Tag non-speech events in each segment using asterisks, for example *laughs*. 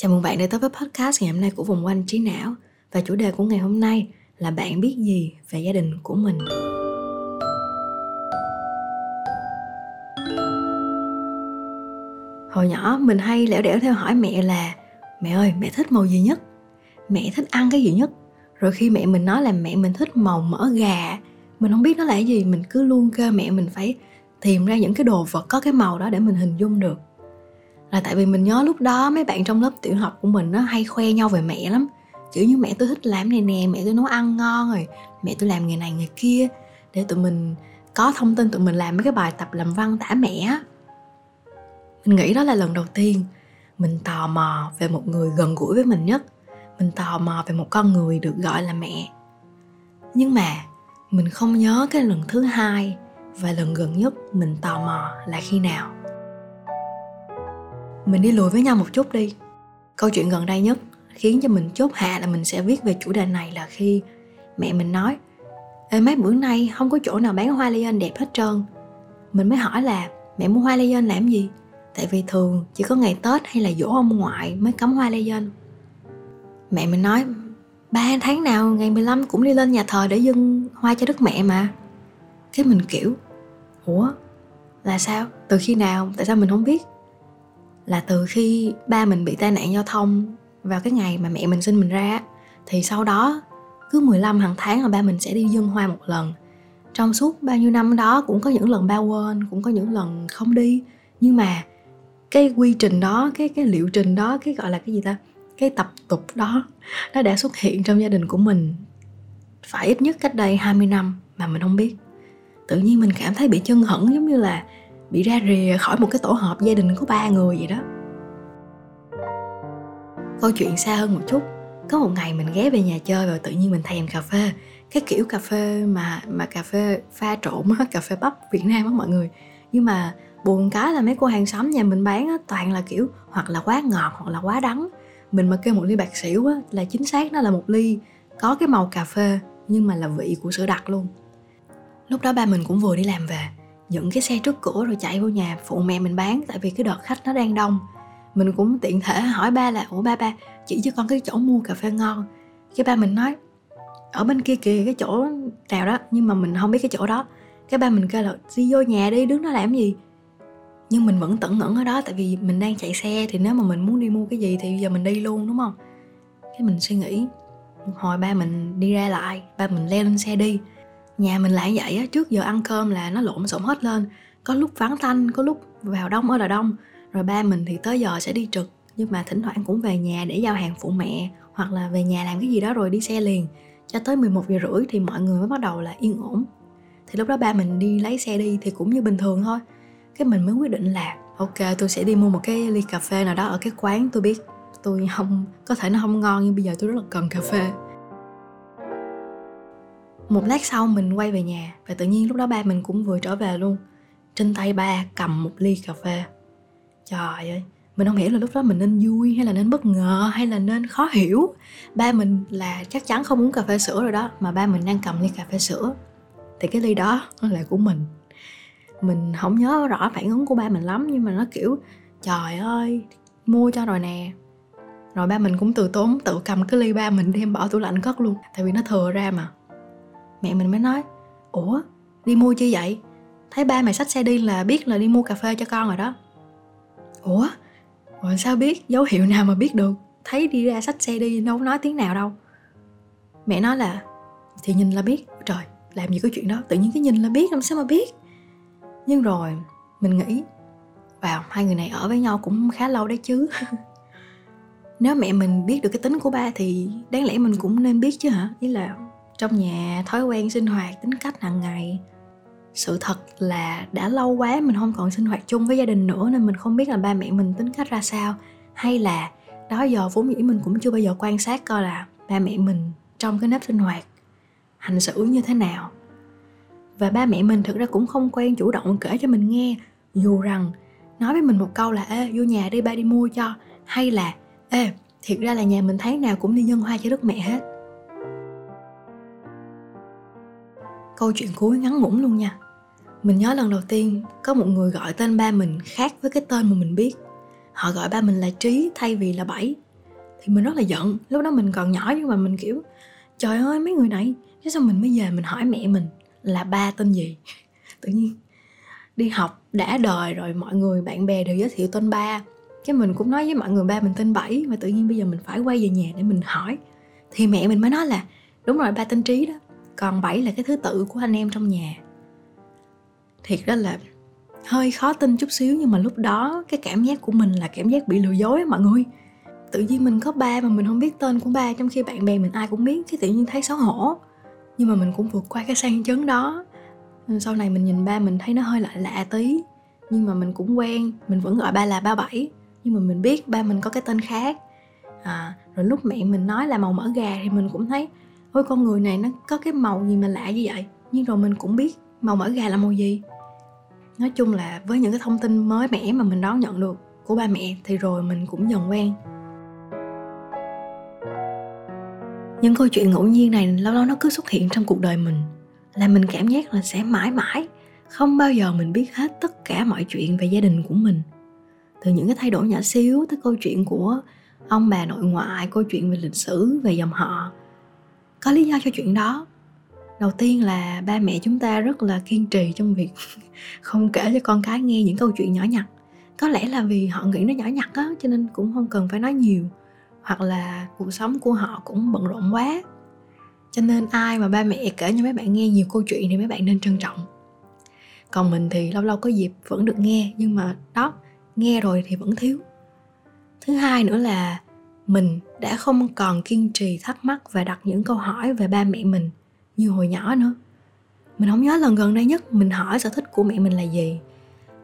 Chào mừng bạn đã tới với podcast ngày hôm nay của Vùng Quanh Trí Não Và chủ đề của ngày hôm nay là bạn biết gì về gia đình của mình Hồi nhỏ, mình hay lẻo đẻo theo hỏi mẹ là, Mẹ ơi, mẹ thích màu gì nhất? Mẹ thích ăn cái gì nhất? Rồi khi mẹ mình nói là mẹ mình thích màu mỡ gà, Mình không biết nó là cái gì, Mình cứ luôn kêu mẹ mình phải tìm ra những cái đồ vật có cái màu đó để mình hình dung được là tại vì mình nhớ lúc đó mấy bạn trong lớp tiểu học của mình nó hay khoe nhau về mẹ lắm. Kiểu như mẹ tôi thích làm này nè, mẹ tôi nấu ăn ngon rồi, mẹ tôi làm nghề này nghề kia. Để tụi mình có thông tin tụi mình làm mấy cái bài tập làm văn tả mẹ mình nghĩ đó là lần đầu tiên mình tò mò về một người gần gũi với mình nhất. Mình tò mò về một con người được gọi là mẹ. Nhưng mà mình không nhớ cái lần thứ hai và lần gần nhất mình tò mò là khi nào mình đi lùi với nhau một chút đi. Câu chuyện gần đây nhất khiến cho mình chốt hạ là mình sẽ viết về chủ đề này là khi mẹ mình nói, Ê, mấy bữa nay không có chỗ nào bán hoa lê đẹp hết trơn. Mình mới hỏi là, mẹ mua hoa lê làm gì? Tại vì thường chỉ có ngày Tết hay là dỗ ông ngoại mới cắm hoa lê Mẹ mình nói, ba tháng nào ngày 15 cũng đi lên nhà thờ để dâng hoa cho đức mẹ mà. Cái mình kiểu, Ủa, là sao? Từ khi nào? Tại sao mình không biết? Là từ khi ba mình bị tai nạn giao thông vào cái ngày mà mẹ mình sinh mình ra thì sau đó cứ 15 hàng tháng là ba mình sẽ đi dân hoa một lần. Trong suốt bao nhiêu năm đó cũng có những lần ba quên, cũng có những lần không đi. Nhưng mà cái quy trình đó, cái cái liệu trình đó, cái gọi là cái gì ta? Cái tập tục đó, nó đã xuất hiện trong gia đình của mình phải ít nhất cách đây 20 năm mà mình không biết. Tự nhiên mình cảm thấy bị chân hững, giống như là bị ra rìa khỏi một cái tổ hợp gia đình có ba người vậy đó. Câu chuyện xa hơn một chút. Có một ngày mình ghé về nhà chơi và tự nhiên mình thèm cà phê. Cái kiểu cà phê mà mà cà phê pha trộn á, cà phê bắp việt nam á mọi người. Nhưng mà buồn cái là mấy cô hàng xóm nhà mình bán á, toàn là kiểu hoặc là quá ngọt hoặc là quá đắng. Mình mà kêu một ly bạc xỉu á, là chính xác nó là một ly có cái màu cà phê nhưng mà là vị của sữa đặc luôn. Lúc đó ba mình cũng vừa đi làm về dựng cái xe trước cửa rồi chạy vô nhà phụ mẹ mình bán, tại vì cái đợt khách nó đang đông. Mình cũng tiện thể hỏi ba là, ủa ba ba, chỉ cho con cái chỗ mua cà phê ngon. Cái ba mình nói, ở bên kia kìa, cái chỗ nào đó. Nhưng mà mình không biết cái chỗ đó. Cái ba mình kêu là, đi vô nhà đi đứng đó làm gì? Nhưng mình vẫn tẩn ngẩn ở đó, tại vì mình đang chạy xe, thì nếu mà mình muốn đi mua cái gì thì giờ mình đi luôn, đúng không? Cái mình suy nghĩ hồi ba mình đi ra lại, ba mình leo lên xe đi nhà mình lại vậy á, trước giờ ăn cơm là nó lộn xộn hết lên. Có lúc vắng tanh, có lúc vào đông ở là đông. Rồi ba mình thì tới giờ sẽ đi trực, nhưng mà thỉnh thoảng cũng về nhà để giao hàng phụ mẹ, hoặc là về nhà làm cái gì đó rồi đi xe liền. Cho tới 11 giờ rưỡi thì mọi người mới bắt đầu là yên ổn. Thì lúc đó ba mình đi lấy xe đi thì cũng như bình thường thôi. Cái mình mới quyết định là, ok, tôi sẽ đi mua một cái ly cà phê nào đó ở cái quán tôi biết. Tôi không, có thể nó không ngon nhưng bây giờ tôi rất là cần cà phê một lát sau mình quay về nhà và tự nhiên lúc đó ba mình cũng vừa trở về luôn. Trên tay ba cầm một ly cà phê. Trời ơi, mình không hiểu là lúc đó mình nên vui hay là nên bất ngờ hay là nên khó hiểu. Ba mình là chắc chắn không uống cà phê sữa rồi đó, mà ba mình đang cầm ly cà phê sữa. Thì cái ly đó nó là của mình. Mình không nhớ rõ phản ứng của ba mình lắm, nhưng mà nó kiểu, trời ơi, mua cho rồi nè. Rồi ba mình cũng từ tốn tự cầm cái ly ba mình đem bỏ tủ lạnh cất luôn. Tại vì nó thừa ra mà mẹ mình mới nói, ủa, đi mua chi vậy? Thấy ba mày xách xe đi là biết là đi mua cà phê cho con rồi đó. Ủa? Rồi sao biết? Dấu hiệu nào mà biết được? Thấy đi ra xách xe đi đâu nói tiếng nào đâu. Mẹ nói là, thì nhìn là biết. Trời, làm gì có chuyện đó, tự nhiên cái nhìn là biết, làm sao mà biết? Nhưng rồi mình nghĩ vào hai người này ở với nhau cũng khá lâu đấy chứ. *laughs* Nếu mẹ mình biết được cái tính của ba thì đáng lẽ mình cũng nên biết chứ hả? Ý là trong nhà, thói quen sinh hoạt, tính cách hàng ngày. Sự thật là đã lâu quá mình không còn sinh hoạt chung với gia đình nữa nên mình không biết là ba mẹ mình tính cách ra sao. Hay là đó giờ vốn dĩ mình cũng chưa bao giờ quan sát coi là ba mẹ mình trong cái nếp sinh hoạt hành xử như thế nào. Và ba mẹ mình thực ra cũng không quen chủ động kể cho mình nghe, dù rằng nói với mình một câu là, ê, vô nhà đi, ba đi mua cho. Hay là, ê, thiệt ra là nhà mình tháng nào cũng đi nhân hoa cho đức mẹ hết. Câu chuyện cuối ngắn ngủn luôn nha. Mình nhớ lần đầu tiên có một người gọi tên ba mình khác với cái tên mà mình biết. Họ gọi ba mình là trí thay vì là bảy. Thì mình rất là giận, lúc đó mình còn nhỏ nhưng mà mình kiểu, trời ơi, mấy người này cái sao mình mới về mình hỏi mẹ mình là ba tên gì? *laughs* Tự nhiên đi học đã đời rồi, mọi người, bạn bè đều giới thiệu tên ba. Cái mình cũng nói với mọi người ba mình tên bảy và tự nhiên bây giờ mình phải quay về nhà để mình hỏi. Thì mẹ mình mới nói là, đúng rồi, ba tên trí đó còn bảy là cái thứ tự của anh em trong nhà. Thiệt đó là hơi khó tin chút xíu nhưng mà lúc đó cái cảm giác của mình là cảm giác bị lừa dối mọi người. Tự nhiên mình có ba mà mình không biết tên của ba trong khi bạn bè mình ai cũng biết cái tự nhiên thấy xấu hổ. Nhưng mà mình cũng vượt qua cái sang chấn đó. Sau này mình nhìn ba mình thấy nó hơi lạ lạ tí. Nhưng mà mình cũng quen mình vẫn gọi ba là ba bảy. Nhưng mà mình biết ba mình có cái tên khác. À, rồi lúc mẹ mình nói là màu mỡ gà thì mình cũng thấy ôi, con người này nó có cái màu gì mà lạ như vậy? Nhưng rồi mình cũng biết màu mỡ gà là màu gì. Nói chung là với những cái thông tin mới mẻ mà mình đón nhận được của ba mẹ thì rồi mình cũng dần quen. Những câu chuyện ngẫu nhiên này lâu lâu nó cứ xuất hiện trong cuộc đời mình là mình cảm giác là sẽ mãi mãi, không bao giờ mình biết hết tất cả mọi chuyện về gia đình của mình. Từ những cái thay đổi nhỏ xíu tới câu chuyện của ông bà nội ngoại, câu chuyện về lịch sử, về dòng họ có lý do cho chuyện đó. Đầu tiên là ba mẹ chúng ta rất là kiên trì trong việc *laughs* không kể cho con cái nghe những câu chuyện nhỏ nhặt. Có lẽ là vì họ nghĩ nó nhỏ nhặt á, cho nên cũng không cần phải nói nhiều. Hoặc là cuộc sống của họ cũng bận rộn quá. Cho nên ai mà ba mẹ kể cho mấy bạn nghe nhiều câu chuyện thì mấy bạn nên trân trọng. Còn mình thì lâu lâu có dịp vẫn được nghe, nhưng mà đó, nghe rồi thì vẫn thiếu. Thứ hai nữa là mình đã không còn kiên trì thắc mắc và đặt những câu hỏi về ba mẹ mình như hồi nhỏ nữa. Mình không nhớ lần gần đây nhất mình hỏi sở thích của mẹ mình là gì.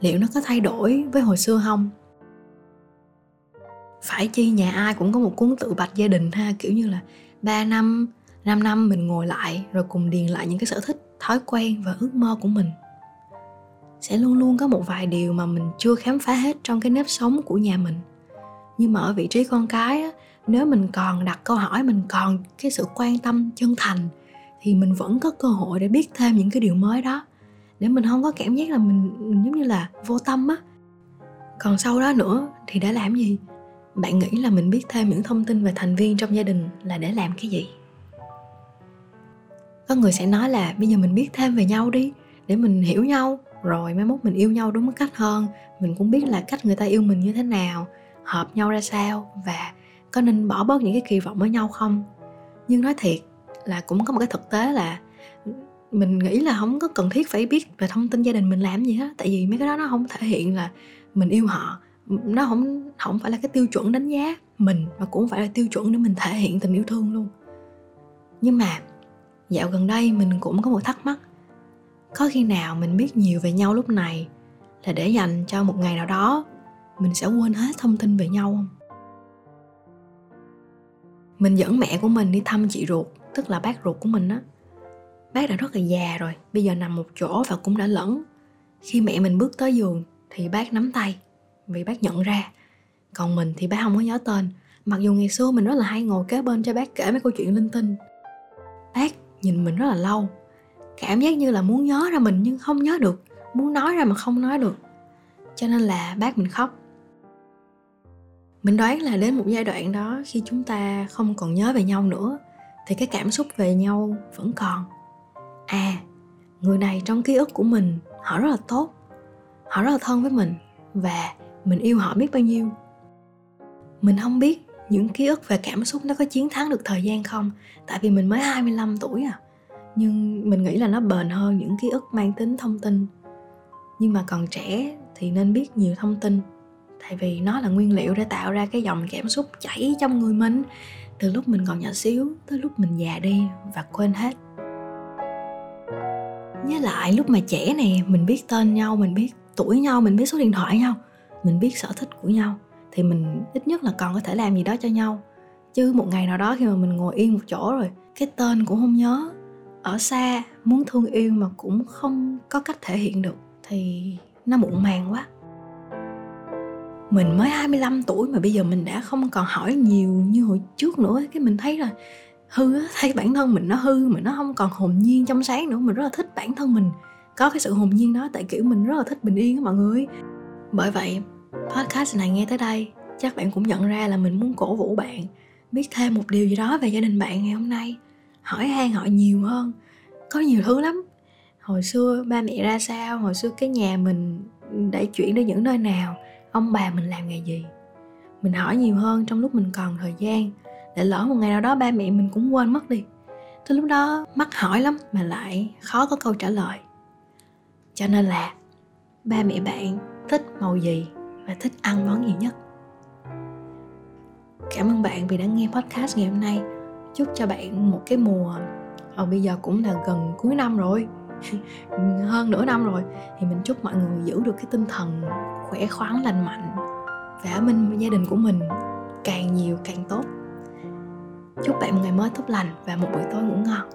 Liệu nó có thay đổi với hồi xưa không? Phải chi nhà ai cũng có một cuốn tự bạch gia đình ha, kiểu như là 3 năm 5 năm mình ngồi lại rồi cùng điền lại những cái sở thích, thói quen và ước mơ của mình. Sẽ luôn luôn có một vài điều mà mình chưa khám phá hết trong cái nếp sống của nhà mình nhưng mà ở vị trí con cái á, nếu mình còn đặt câu hỏi mình còn cái sự quan tâm chân thành thì mình vẫn có cơ hội để biết thêm những cái điều mới đó. Để mình không có cảm giác là mình, mình giống như là vô tâm á. Còn sau đó nữa thì để làm gì? Bạn nghĩ là mình biết thêm những thông tin về thành viên trong gia đình là để làm cái gì? Có người sẽ nói là bây giờ mình biết thêm về nhau đi để mình hiểu nhau rồi mai mốt mình yêu nhau đúng cách hơn mình cũng biết là cách người ta yêu mình như thế nào hợp nhau ra sao và có nên bỏ bớt những cái kỳ vọng với nhau không? Nhưng nói thiệt là cũng có một cái thực tế là mình nghĩ là không có cần thiết phải biết về thông tin gia đình mình làm gì hết. Tại vì mấy cái đó nó không thể hiện là mình yêu họ. Nó không không phải là cái tiêu chuẩn đánh giá mình mà cũng phải là tiêu chuẩn để mình thể hiện tình yêu thương luôn. Nhưng mà dạo gần đây mình cũng có một thắc mắc. Có khi nào mình biết nhiều về nhau lúc này là để dành cho một ngày nào đó mình sẽ quên hết thông tin về nhau không? Mình dẫn mẹ của mình đi thăm chị ruột, tức là bác ruột của mình á. Bác đã rất là già rồi, bây giờ nằm một chỗ và cũng đã lẫn. Khi mẹ mình bước tới giường thì bác nắm tay, vì bác nhận ra. Còn mình thì bác không có nhớ tên. Mặc dù ngày xưa mình rất là hay ngồi kế bên cho bác kể mấy câu chuyện linh tinh. Bác nhìn mình rất là lâu. Cảm giác như là muốn nhớ ra mình nhưng không nhớ được, muốn nói ra mà không nói được. Cho nên là bác mình khóc mình đoán là đến một giai đoạn đó khi chúng ta không còn nhớ về nhau nữa, thì cái cảm xúc về nhau vẫn còn. À người này trong ký ức của mình, họ rất là tốt. Họ rất là thân với mình và mình yêu họ biết bao nhiêu. Mình không biết những ký ức về cảm xúc nó có chiến thắng được thời gian không, tại vì mình mới 25 tuổi à. Nhưng mình nghĩ là nó bền hơn những ký ức mang tính thông tin. Nhưng mà còn trẻ thì nên biết nhiều thông tin tại vì nó là nguyên liệu để tạo ra cái dòng cảm xúc chảy trong người mình. Từ lúc mình còn nhỏ xíu, tới lúc mình già đi và quên hết. Nhớ lại lúc mà trẻ nè, mình biết tên nhau, mình biết tuổi nhau, mình biết số điện thoại nhau, mình biết sở thích của nhau, thì mình ít nhất là còn có thể làm gì đó cho nhau. Chứ một ngày nào đó khi mà mình ngồi yên một chỗ rồi, cái tên cũng không nhớ. Ở xa, muốn thương yêu mà cũng không có cách thể hiện được, thì nó muộn màng quá mình mới 25 tuổi mà bây giờ mình đã không còn hỏi nhiều như hồi trước nữa. Cái mình thấy là hư á, thấy bản thân mình nó hư mà nó không còn hồn nhiên trong sáng nữa. Mình rất là thích bản thân mình. Có cái sự hồn nhiên đó, tại kiểu mình rất là thích bình yên á mọi người. Bởi vậy, podcast này nghe tới đây, chắc bạn cũng nhận ra là mình muốn cổ vũ bạn, biết thêm một điều gì đó về gia đình bạn ngày hôm nay. Hỏi han họ nhiều hơn. Có nhiều thứ lắm. Hồi xưa ba mẹ ra sao, hồi xưa cái nhà mình đã chuyển đến những nơi nào? Ông bà mình làm nghề gì? Mình hỏi nhiều hơn trong lúc mình còn thời gian. Để lỡ một ngày nào đó ba mẹ mình cũng quên mất đi. Tới lúc đó mắc hỏi lắm mà lại khó có câu trả lời. Cho nên là ba mẹ bạn thích màu gì và thích ăn món gì nhất? Cảm ơn bạn vì đã nghe podcast ngày hôm nay. Chúc cho bạn một cái mùa ờ, bây giờ cũng là gần cuối năm rồi. *laughs* hơn nửa năm rồi, thì mình chúc mọi người giữ được cái tinh thần khỏe khoắn, lành mạnh, và bên gia đình của mình càng nhiều càng tốt. Chúc bạn một ngày mới tốt lành và một buổi tối ngủ ngon.